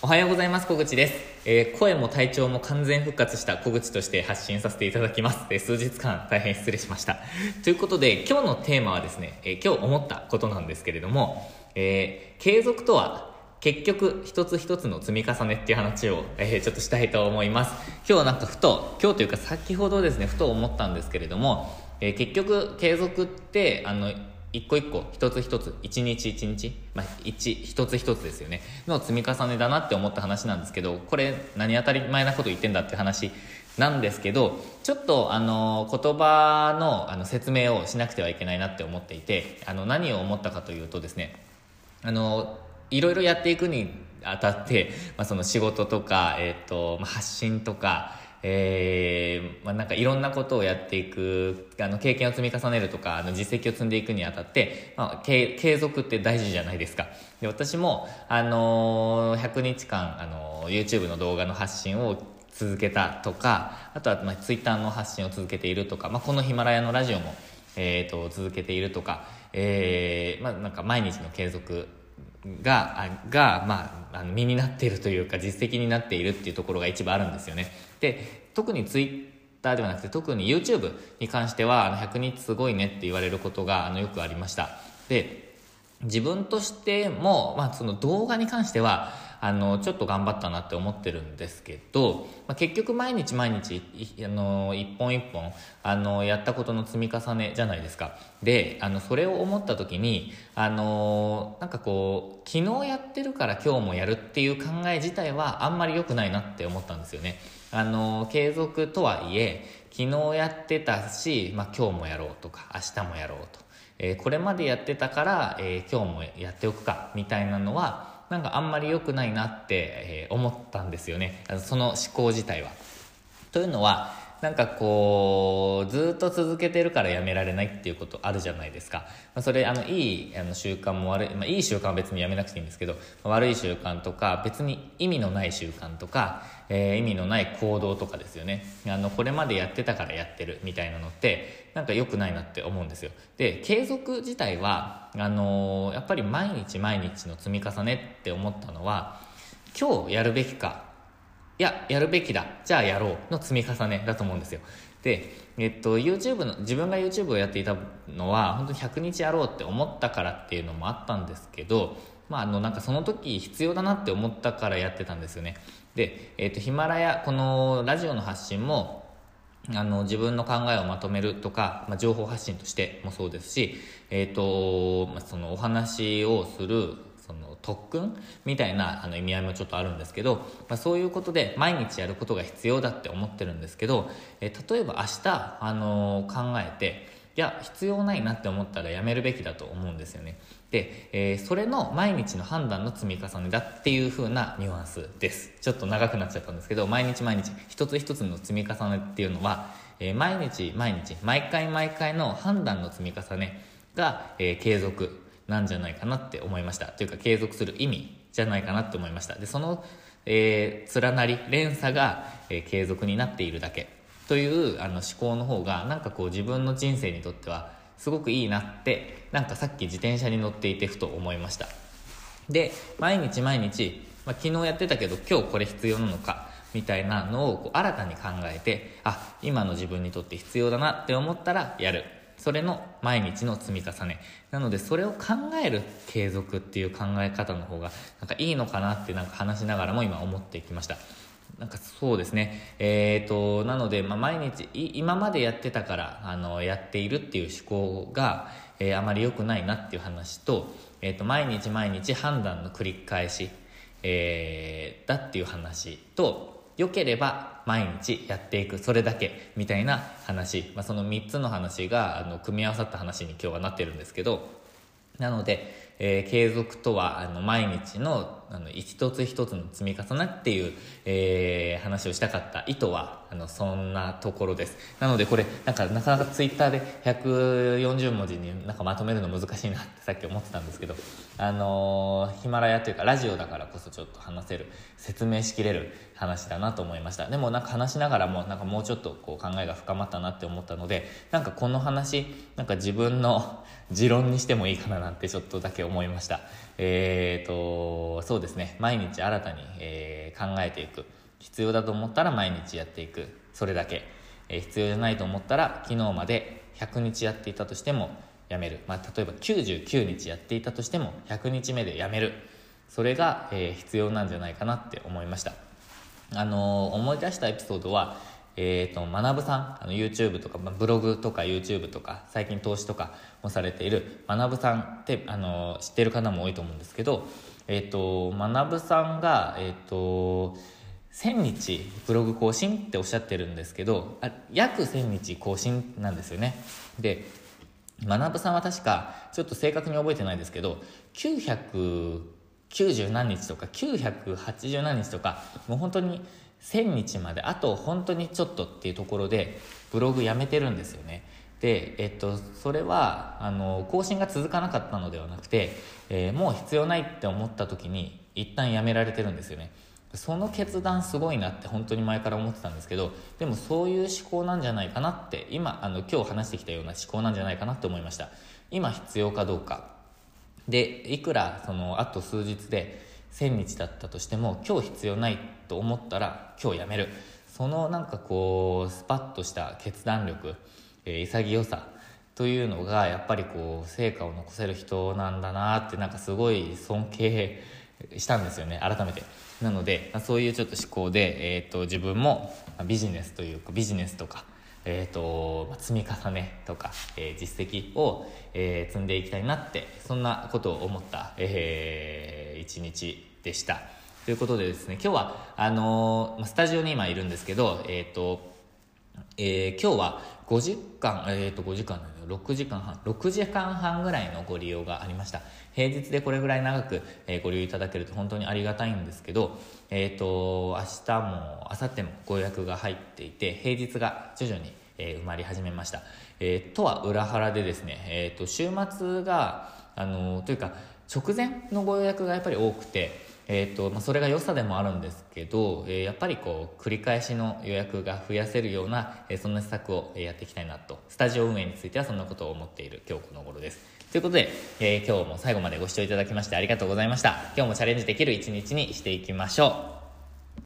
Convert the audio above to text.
おはようございます小口です、えー声も体調も完全復活した小口として発信させていただきます、え数日間大変失礼しました。ということで今日のテーマはですね、えー今日思ったことなんですけれども、え継続とは結局一つ一つの積み重ねっていう話を、えちょっとしたいと思います。今日なんかふと今日というか先ほどですねふと思ったんですけれども、え結局継続ってあの一個一個一つ一つ一日一日、まあ、一一つ一つですよね。の積み重ねだなって思った話なんですけどこれ何当たり前なこと言ってんだって話なんですけどちょっとあの言葉のあの説明をしなくてはいけないなって思っていてあの何を思ったかというとですねあのいろいろやっていくにあたって、まあ、その仕事とか、えーとまあ、発信とか、えーまあ、なんかいろんなことをやっていくあの経験を積み重ねるとかあの実績を積んでいくにあたって、まあ、継継続って大事じゃないですか。で私も、あのー100日間、あのー YouTube の動画の発信を続けたとかあとは、まあ、Twitter の発信を続けているとか、まあ、このヒマラヤのラジオも、えー、と続けているとか、えーまあ、なんか毎日の継続が、あが、まあ、あの身になっているというか実績になっているっていうところが一番あるんですよね。で、特にツイッターではなくて特に YouTube に関しては、あの、100日すごいねって言われることが、あの、よくありました。で、自分としても、まあ、その動画に関しては、あの、ちょっと頑張ったなって思ってるんですけど、まあ、結局毎日毎日、あの、一本一本、あの、やったことの積み重ねじゃないですか。で、あの、それを思った時に、あの、なんかこう、昨日やってるから今日もやるっていう考え自体はあんまり良くないなって思ったんですよね。あの、継続とはいえ、昨日やってたし、まあ、今日もやろうとか、明日もやろうと。えーこれまでやってたから、えー今日もやっておくかみたいなのはなんかあんまり良くないなって、え思ったんですよねその思考自体は。というのはなんかこうずっと続けてるからやめられないっていうことあるじゃないですか、まあ、それあのいいあの習慣も悪い、まあ、いい習慣は別にやめなくていいんですけどまあ悪い習慣とか別に意味のない習慣とか、えー意味のない行動とかですよね。あのこれまでやってたからやってるみたいなのってなんか良くないなって思うんですよ。で継続自体はあのーやっぱり毎日毎日の積み重ねって思ったのは今日やるべきかいや、やるべきだ。じゃあやろうの積み重ねだと思うんですよ。で、えっと、YouTube の、自分が YouTube をやっていたのは、本当に100日やろうって思ったからっていうのもあったんですけど、まあ、あの、なんかその時必要だなって思ったからやってたんですよね。で、えっと、ヒマラヤ、このラジオの発信も、あの自分の考えをまとめるとか、まあ、情報発信としてもそうですし、えーとまあ、そのお話をするその特訓みたいなあの意味合いもちょっとあるんですけど、まあ、そういうことで毎日やることが必要だって思ってるんですけど、えー例えば明日、あの考えていや必要ないなって思ったらやめるべきだと思うんですよね。で、えーそれの毎日の判断の積み重ねだっていう風なニュアンスです。ちょっと長くなっちゃったんですけど毎日毎日一つ一つの積み重ねっていうのは、えー毎日毎日毎回毎回の判断の積み重ねが、えー継続なんじゃないかなって思いました。というか継続する意味じゃないかなって思いました。でその、えー連なり連鎖が、え継続になっているだけ。というあの思考の方がなんかこう自分の人生にとってはすごくいいなってなんかさっき自転車に乗っていてふと思いました。で毎日毎日、まあ、昨日やってたけど今日これ必要なのかみたいなのをこう新たに考えてあ今の自分にとって必要だなって思ったらやる。それの毎日の積み重ねなのでそれを考える継続っていう考え方の方がなんかいいのかなってなんか話しながらも今思ってきましたなんかそうですね。えー、と、なので、まあ、毎日、今までやってたから、あの、やっているっていう思考が、えーあまり良くないなっていう話と、えー、と、毎日毎日判断の繰り返し、えだっていう話と、良ければ毎日やっていく、それだけ、みたいな話。まあ、その3つの話が、あの、組み合わさった話に今日はなってるんですけど、なので、えー継続とは、あの、毎日の、あの、一つ一つの積み重ねっていう、えー話をしたかった意図は、あの、そんなところです。なので、これ、なんか、なかなかツイッターで140文字になんかまとめるの難しいなってさっき思ってたんですけど、あのヒマラヤというか、ラジオだからこそちょっと話せる、説明しきれる話だなと思いました。でもなんか話しながらも、なんかもうちょっとこう考えが深まったなって思ったので、なんかこの話、なんか自分の持論にしてもいいかななんてちょっとだけ思いました。えーと、そうですね。毎日新たに、えー、考えていく。必要だと思ったら毎日やっていく。それだけ、えー、必要じゃないと思ったら昨日まで100日やっていたとしてもやめる、まあ、例えば99日やっていたとしても100日目でやめる。それが、えー、必要なんじゃないかなって思いました。あのー、思い出したエピソードはえーと、学さん。あの YouTube とか、ブログとか YouTube とか最近投資とかもされている学さんってあの知ってる方も多いと思うんですけど、えーと、学さんが、えーと、1000日ブログ更新っておっしゃってるんですけどあ約1000日更新なんですよね。で学さんは確かちょっと正確に覚えてないですけど990何日とか980何日とかもう本当に1000日まであと本当にちょっとっていうところでブログやめてるんですよね。で、えっと、それはあの更新が続かなかったのではなくて、えー、もう必要ないって思った時に一旦やめられてるんですよね。その決断すごいなって本当に前から思ってたんですけどでもそういう思考なんじゃないかなって今あの今日話してきたような思考なんじゃないかなって思いました。今必要かどうか。でいくらそのあと数日で1000日だったとしても今日必要ないと思ったら今日やめる。そのなんかこうスパッとした決断力、潔さというのがやっぱりこう成果を残せる人なんだなってなんかすごい尊敬したんですよね改めてなのでそういうちょっと思考で、えーと、自分もビジネスというかビジネスとかえーと、積み重ねとか、えー、実績を、えー、積んでいきたいなってそんなことを思った、えー、一日でした。ということでですね今日はあのー、スタジオに今いるんですけど、えっ、ー、とえー、今日は5時間、えっ、ー、と5時間6時間半。6時間半ぐらいのご利用がありました。平日でこれぐらい長く、えー、ご利用いただけると本当にありがたいんですけどえっ、ー、と明日も明後日もご予約が入っていて平日が徐々に、え、埋まり始めました、え、とは裏腹でですね、えーと、週末があのというか直前のご予約がやっぱり多くてえーとまあ、それが良さでもあるんですけど、えー、やっぱりこう繰り返しの予約が増やせるような、えー、そんな施策をやっていきたいなと。スタジオ運営についてはそんなことを思っている今日この頃です。ということで、えー、今日も最後までご視聴いただきましてありがとうございました。今日もチャレンジできる一日にしていきましょう。